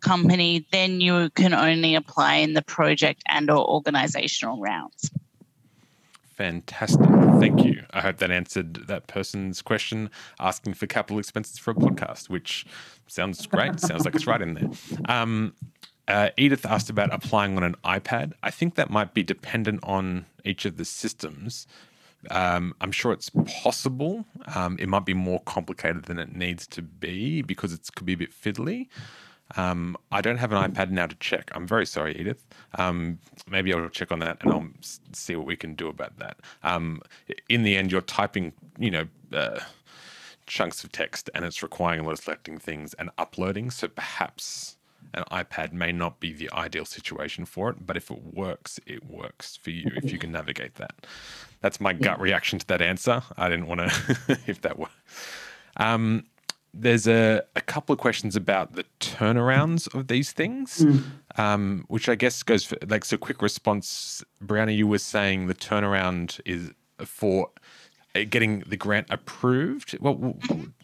company, then you can only apply in the project and or organizational rounds.
Fantastic. Thank you. I hope that answered that person's question asking for capital expenses for a podcast, which sounds great. sounds like it's right in there. Um, uh, Edith asked about applying on an iPad. I think that might be dependent on each of the systems. Um, I'm sure it's possible. Um, it might be more complicated than it needs to be because it could be a bit fiddly. Um, I don't have an iPad now to check. I'm very sorry, Edith. Um, maybe I'll check on that and I'll see what we can do about that. Um, in the end, you're typing, you know, uh, chunks of text and it's requiring a lot of selecting things and uploading. So perhaps an iPad may not be the ideal situation for it, but if it works, it works for you if you can navigate that. That's my gut reaction to that answer. I didn't want to, *laughs* if that were. Um, there's a, a couple of questions about the turnarounds of these things, mm. um, which I guess goes for like so. Quick response, Brianna, you were saying the turnaround is for getting the grant approved? Well,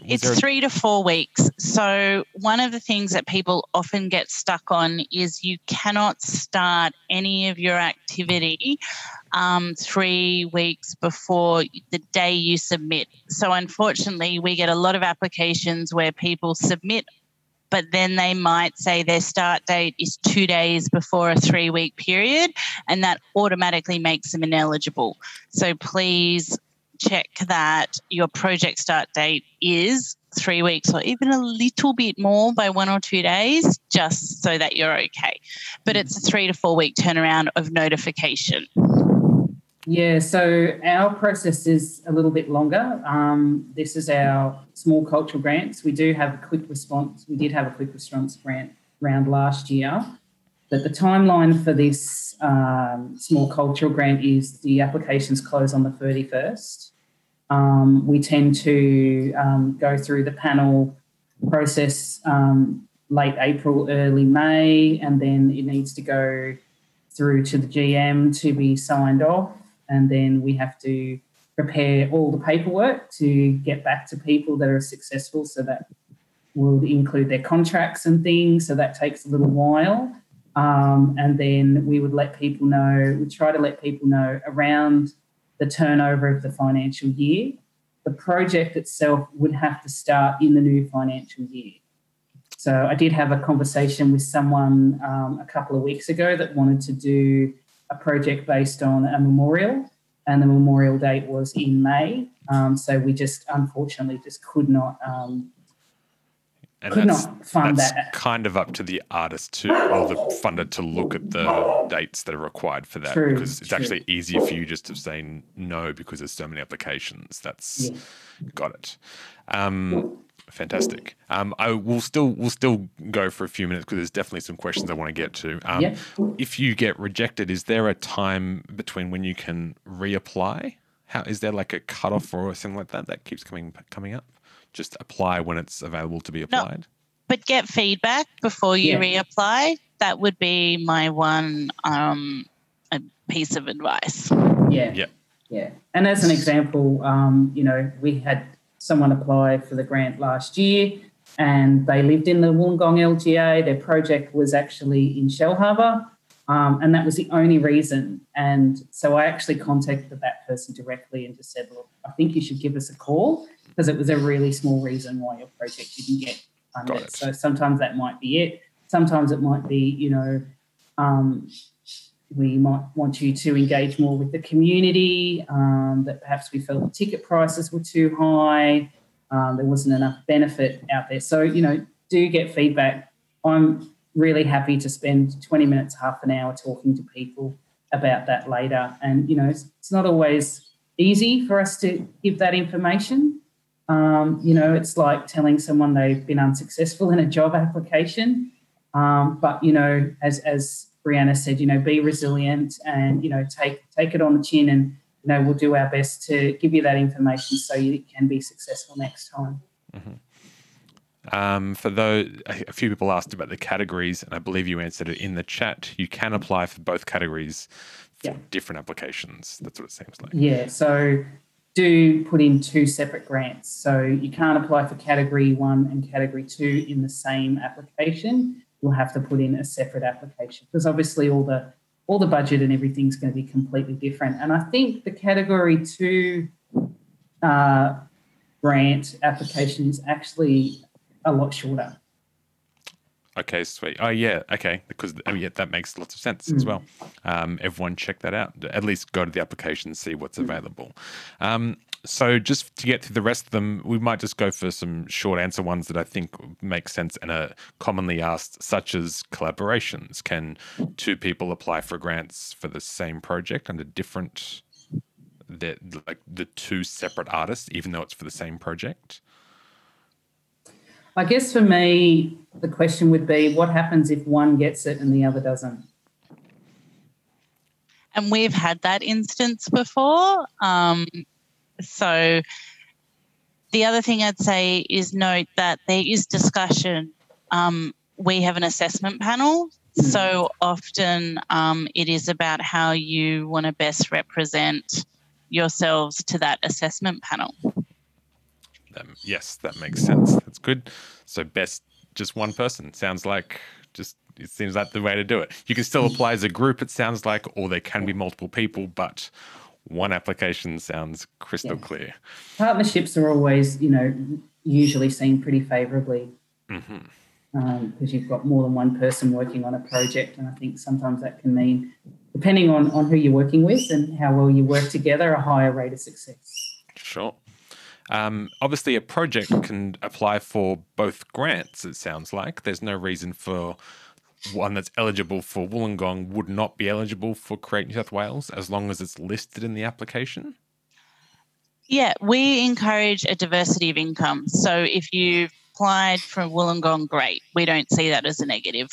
it's a- three to four weeks. So, one of the things that people often get stuck on is you cannot start any of your activity um, three weeks before the day you submit. So, unfortunately, we get a lot of applications where people submit but then they might say their start date is two days before a three week period, and that automatically makes them ineligible. So please check that your project start date is three weeks or even a little bit more by one or two days, just so that you're okay. But it's a three to four week turnaround of notification.
Yeah, so our process is a little bit longer. Um, this is our small cultural grants. We do have a quick response. We did have a quick response grant round last year. But the timeline for this um, small cultural grant is the applications close on the 31st. Um, we tend to um, go through the panel process um, late April, early May, and then it needs to go through to the GM to be signed off. And then we have to prepare all the paperwork to get back to people that are successful. So that will include their contracts and things. So that takes a little while. Um, and then we would let people know, we try to let people know around the turnover of the financial year. The project itself would have to start in the new financial year. So I did have a conversation with someone um, a couple of weeks ago that wanted to do a project based on a memorial, and the memorial date was in May. Um, so we just unfortunately just could not um,
And
could
that's,
not fund that.
kind of up to the artist to or the funder to look at the dates that are required for that
True,
because it's
true.
actually easier for you just to say no because there's so many applications. That's
Yeah.
got it. Um, fantastic. Um, I will still we'll still go for a few minutes because there's definitely some questions I want to get to. Um. If you get rejected, is there a time between when you can reapply? How is there like a cutoff or something like that that keeps coming coming up? Just apply when it's available to be applied.
But get feedback before you
Yeah.
reapply. That would be my one um, a piece of advice.
Yeah.
Yeah.
Yeah. And as an example, um, you know, we had someone apply for the grant last year and they lived in the Wollongong LGA. Their project was actually in Shellharbour. Um, and that was the only reason. And so I actually contacted that person directly and just said, look, I think you should give us a call because it was a really small reason why your project didn't get funded. So sometimes that might be it. Sometimes it might be, you know, um, we might want you to engage more with the community, um, that perhaps we felt the ticket prices were too high, um, there wasn't enough benefit out there. So, you know, do get feedback. I'm really happy to spend 20 minutes, half an hour talking to people about that later. And, you know, it's, it's not always easy for us to give that information. Um, you know, it's like telling someone they've been unsuccessful in a job application. Um, but you know, as as Brianna said, you know, be resilient and you know take take it on the chin, and you know we'll do our best to give you that information so you can be successful next time.
Um, for those, a a few people asked about the categories, and I believe you answered it in the chat. You can apply for both categories for
Yeah.
different applications. That's what it seems like.
Yeah, so do put in two separate grants. So you can't apply for category one and category two in the same application. You'll have to put in a separate application because obviously all the all the budget and everything's going to be completely different. And I think the category two uh, grant application is actually a lot shorter.
Okay, sweet. Oh yeah, okay. Because oh, yeah, that makes lots of sense as
Mm.
well. Um, everyone check that out. At least go to the application and see what's available. Um, so just to get through the rest of them, we might just go for some short answer ones that I think make sense and are commonly asked, such as collaborations. Can two people apply for grants for the same project under different, the, like the two separate artists, even though it's for the same project?
I guess for me, the question would be what happens if one gets it and the other doesn't?
And we've had that instance before. Um, so the other thing I'd say is note that there is discussion. Um, we have an assessment panel. So often um, it is about how you want to best represent yourselves to that assessment panel.
Um, yes, that makes sense. That's good. So best just one person sounds like just it seems like the way to do it. You can still apply as a group. It sounds like, or there can be multiple people, but one application sounds crystal
Yeah.
clear.
Partnerships are always, you know, usually seen pretty favourably
hmm
because you've got more than one person working on a project. And I think sometimes that can mean, depending on, on who you're working with and how well you work together, a higher rate of success.
Sure. Um, obviously, a project can apply for both grants. It sounds like there's no reason for one that's eligible for Wollongong would not be eligible for Create New South Wales as long as it's listed in the application.
Yeah, we encourage a diversity of income. So if you've applied for Wollongong, great. We don't see that as a negative.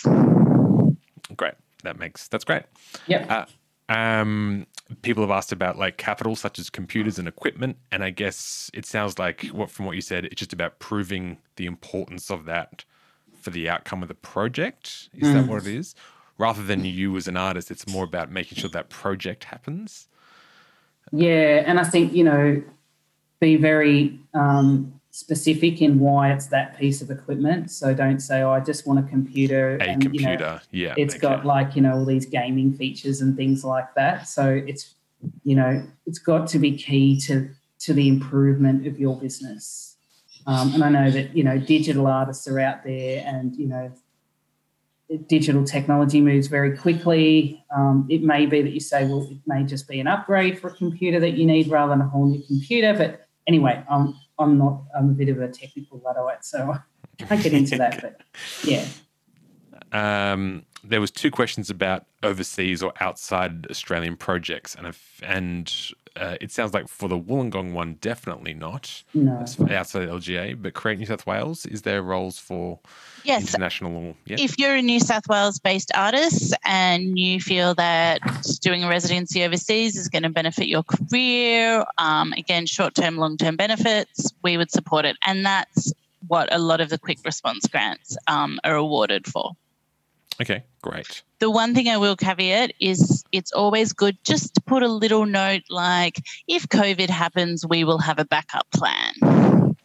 Great. That makes that's great.
Yep.
Uh, um, people have asked about like capital such as computers and equipment, and I guess it sounds like what from what you said, it's just about proving the importance of that for the outcome of the project. Is that
Mm.
what it is? Rather than you as an artist, it's more about making sure that project happens.
Yeah, and I think you know, be very um, specific in why it's that piece of equipment. So don't say, "Oh, I just want a computer."
A
and, you know,
computer, yeah,
it's
okay.
got like you know all these gaming features and things like that. So it's you know it's got to be key to to the improvement of your business. Um, and I know that you know digital artists are out there, and you know digital technology moves very quickly. Um, it may be that you say, well, it may just be an upgrade for a computer that you need rather than a whole new computer. But anyway, I'm I'm not I'm a bit of a technical luddite, so can't get into that, *laughs* but yeah.
Um, there was two questions about overseas or outside Australian projects, and if, and uh, it sounds like for the Wollongong one, definitely not.
No.
That's outside LGA, but Create New South Wales, is there roles for
Yes.
international? Yeah.
If you're a New South Wales based artist and you feel that doing a residency overseas is going to benefit your career, um, again, short term, long term benefits, we would support it. And that's what a lot of the quick response grants um, are awarded for.
Okay, great.
The one thing I will caveat is it's always good just to put a little note like, if COVID happens, we will have a backup plan.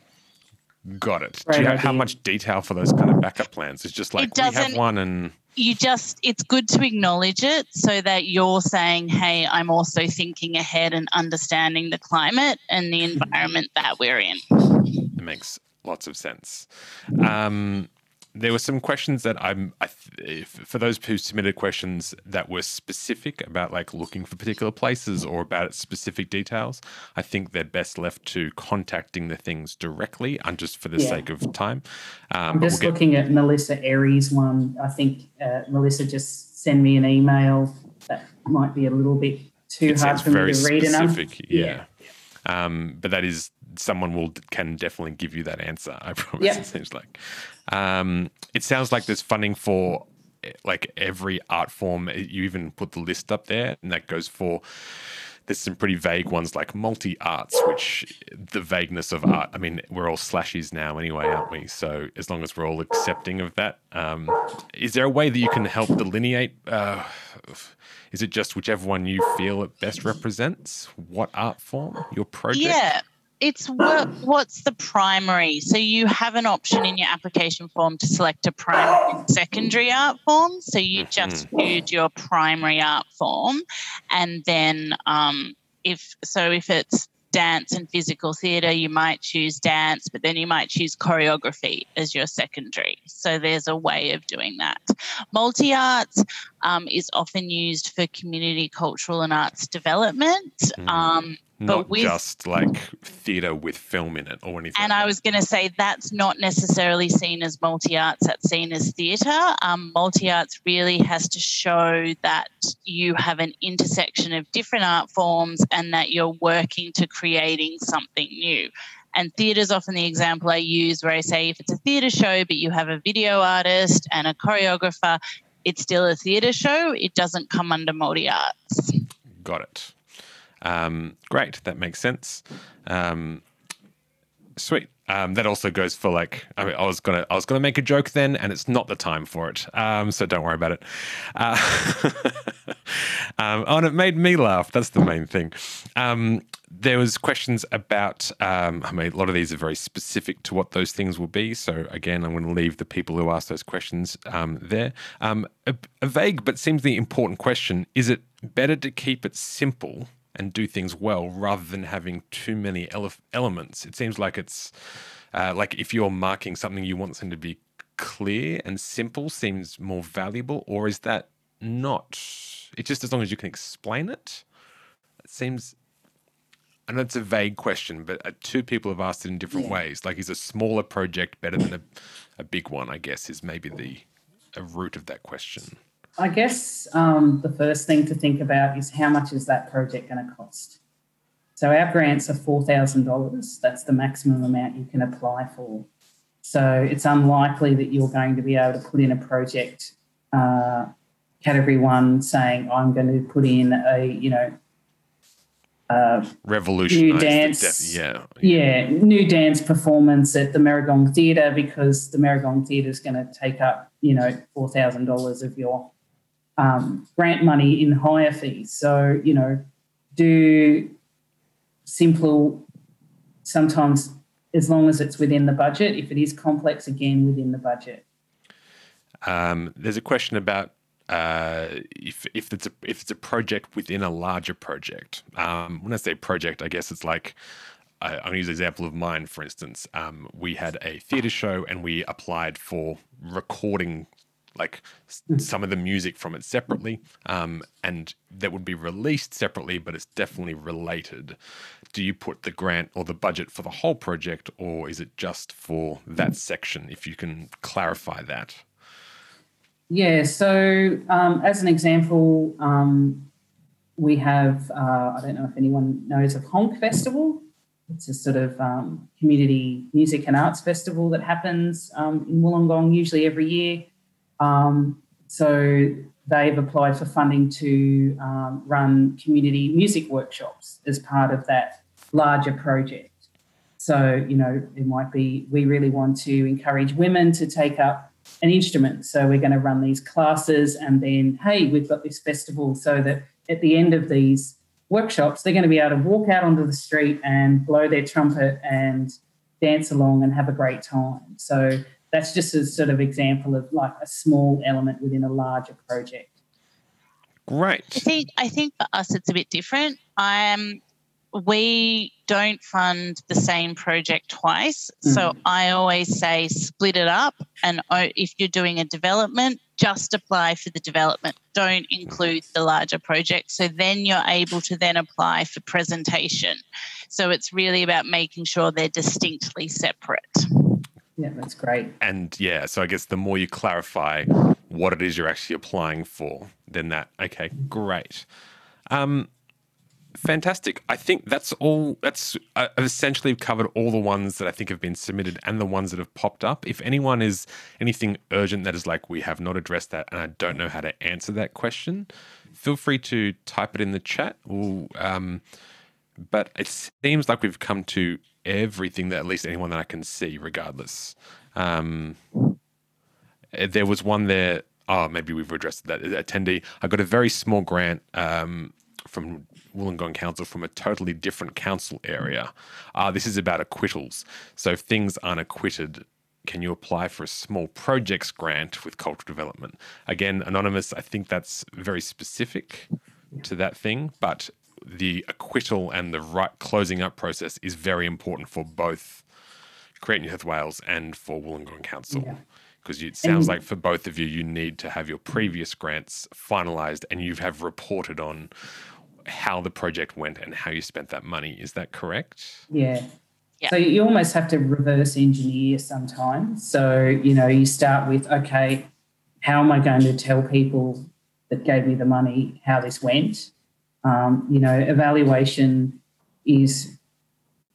Got it.
Great
Do you have how much detail for those kind of backup plans? It's just like we have
doesn't-
one and
you just it's good to acknowledge it so that you're saying hey i'm also thinking ahead and understanding the climate and the environment that we're in
it makes lots of sense. Um, there were some questions that I'm, I for those who submitted questions that were specific about like looking for particular places or about specific details. I think they're best left to contacting the things directly, and just for the
Yeah.
sake of time. Um,
I'm just
we'll get,
looking at Melissa Aries one. I think uh, Melissa just sent me an email that might be a little bit too hard for me to read enough.
specific. Yeah. Um, but that is someone will can definitely give you that answer. I *laughs* promise.
Yep.
It seems like. Um, it sounds like there's funding for like every art form. You even put the list up there, and that goes for. There's some pretty vague ones like multi arts, which the vagueness of art. I mean, we're all slashies now anyway, aren't we? So as long as we're all accepting of that, um, is there a way that you can help delineate? Uh, is it just whichever one you feel it best represents? What art form? Your project?
yeah it's what what's the primary? So you have an option in your application form to select a primary and secondary art form. So you just viewed your primary art form. And then um, if so if it's dance and physical theatre you might choose dance but then you might choose choreography as your secondary. So there's a way of doing that. Multi arts um, is often used for community cultural and arts development
Mm.
um,
Not
with-
just like theatre with film in it or anything.
and
like
I was going to say that's not necessarily seen as multi arts, that's seen as theatre. Um, multi arts really has to show that you have an intersection of different art forms and that you're working to creating something new. And theatre is often the example I use where I say if it's a theatre show, but you have a video artist and a choreographer, it's still a theatre show. It doesn't come under multi arts.
Got it. Um, great, that makes sense. Um, sweet. Um, that also goes for like I mean, I was gonna I was gonna make a joke then, and it's not the time for it. Um, so don't worry about it. Uh, *laughs* um, oh, and it made me laugh. That's the main thing. Um, there was questions about. Um, I mean, a lot of these are very specific to what those things will be. So again, I'm going to leave the people who ask those questions um, there. A, a vague but the important question: Is it better to keep it simple? And do things well rather than having too many ele- elements. It seems like it's uh, like if you're marking something you want something to be clear and simple seems more valuable, or is that not? It's just as long as you can explain it. It seems. I know it's a vague question, but uh, two people have asked it in different
Yeah.
ways. Like, is a smaller project better than a, a big one? I guess is maybe the a root of that question.
I guess um, the first thing to think about is how much is that project going to cost? So our grants are $4,000. That's the maximum amount you can apply for. So it's unlikely that you're going to be able to put in a project uh, category one saying, I'm going to put in a, you know, uh,
Revolutionize the
dance.
def- yeah,
yeah, new dance performance at the Merrigong Theatre because the Merrigong Theatre is going to take up, you know, four thousand dollars of your um, grant money in higher fees. So, you know, do simple. Sometimes, as long as it's within the budget. If it is complex, again within the budget.
Um, there's a question about uh, if if it's a if it's a project within a larger project. Um, when I say project, I guess it's like I, I'm going to use an example of mine. For instance, um, we had a theatre show and we applied for recording like some of the music from it separately, um, and that would be released separately, but it's definitely related. Do you put the grant or the budget for the whole project, or is it just for that section? If you can clarify that.
Yeah. So, um, as an example, um, we have uh, I don't know if anyone knows of Honk Festival. It's a sort of um, community music and arts festival that happens um, in Wollongong usually every year. Um, so they've applied for funding to um, run community music workshops as part of that larger project. So, you know, it might be we really want to encourage women to take up an instrument. So we're going to run these classes and then, hey, we've got this festival so that at the end of these workshops, they're going to be able to walk out onto the street and blow their trumpet and dance along and have a great time. So that's just a sort of example of like a small element within a larger project.
Great.
I think I think for us it's a bit different. Um, we don't fund the same project twice. Mm. So I always say split it up. And if you're doing a development, just apply for the development. Don't include the larger project. So then you're able to then apply for presentation. So it's really about making sure they're distinctly separate.
Yeah, that's great.
And yeah, so I guess the more you clarify what it is you're actually applying for, then that, okay, great. Um, fantastic. I think that's all. That's uh, I've essentially covered all the ones that I think have been submitted and the ones that have popped up. If anyone is anything urgent that is like we have not addressed that and I don't know how to answer that question, feel free to type it in the chat. We'll, um, but it seems like we've come to everything that at least anyone that I can see, regardless. Um, there was one there. Oh, maybe we've addressed that attendee. I got a very small grant um, from Wollongong Council from a totally different council area. Uh, this is about acquittals. So if things aren't acquitted, can you apply for a small projects grant with cultural development? Again, anonymous, I think that's very specific to that thing, but the acquittal and the right closing up process is very important for both Create New South Wales and for Wollongong Council. Yeah because it sounds like for both of you, you need to have your previous grants finalized and you have reported on how the project went and how you spent that money. Is that correct?
Yeah. yeah. So you almost have to reverse engineer sometimes. So, you know, you start with, okay, how am I going to tell people that gave me the money how this went? Um, you know, evaluation is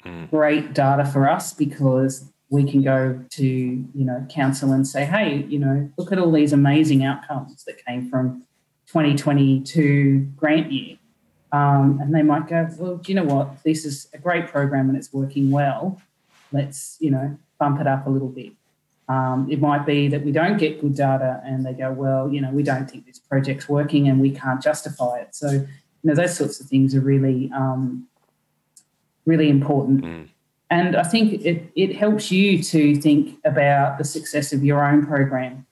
mm. great data for us because we can go to, you know, council and say, hey, you know, look at all these amazing outcomes that came from 2022 grant year. Um, and they might go, well, do you know what? This is a great program and it's working well. Let's, you know, bump it up a little bit. Um, it might be that we don't get good data and they go, well, you know, we don't think this project's working and we can't justify it. So, you know, those sorts of things are really, um, really important. Mm. And I think it, it helps you to think about the success of your own program.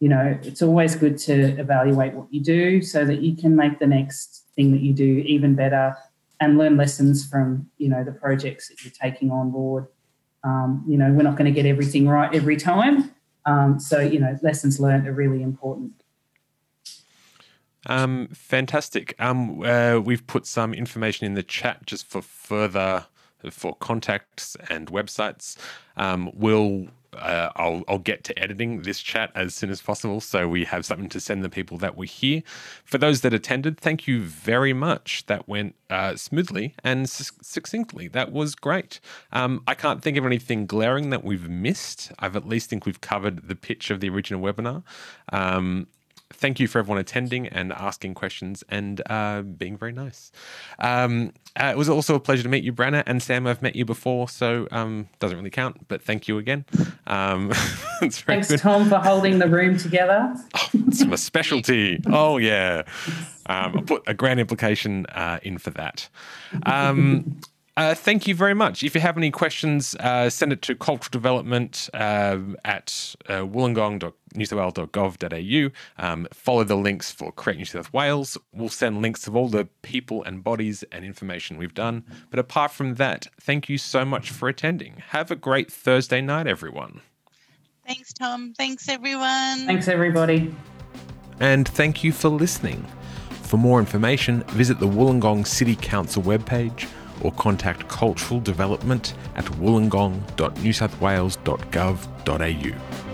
You know, it's always good to evaluate what you do so that you can make the next thing that you do even better and learn lessons from you know the projects that you're taking on board um, you know we're not going to get everything right every time um, so you know lessons learned are really important
um, fantastic um, uh, we've put some information in the chat just for further for contacts and websites um, we'll uh, I'll, I'll get to editing this chat as soon as possible so we have something to send the people that were here. For those that attended, thank you very much. That went uh, smoothly and succinctly. That was great. Um, I can't think of anything glaring that we've missed. I've at least think we've covered the pitch of the original webinar. Um, thank you for everyone attending and asking questions and uh, being very nice. Um, uh, it was also a pleasure to meet you, Brenna and Sam. I've met you before, so um, doesn't really count. But thank you again. Um, *laughs*
Thanks, good. Tom, for holding the room together.
Oh, it's my specialty. oh yeah. Um, I'll put a grand implication uh, in for that. Uh, thank you very much. If you have any questions, uh, send it to cultural development uh, at uh, wollongong.newsouthwales.gov.au. Um, follow the links for Create New South Wales. We'll send links of all the people and bodies and information we've done. But apart from that, thank you so much for attending. Have a great Thursday night, everyone.
Thanks, Tom. Thanks, everyone.
Thanks, everybody.
And thank you for listening. For more information, visit the Wollongong City Council webpage or contact cultural development at wollongong.newsouthwales.gov.au.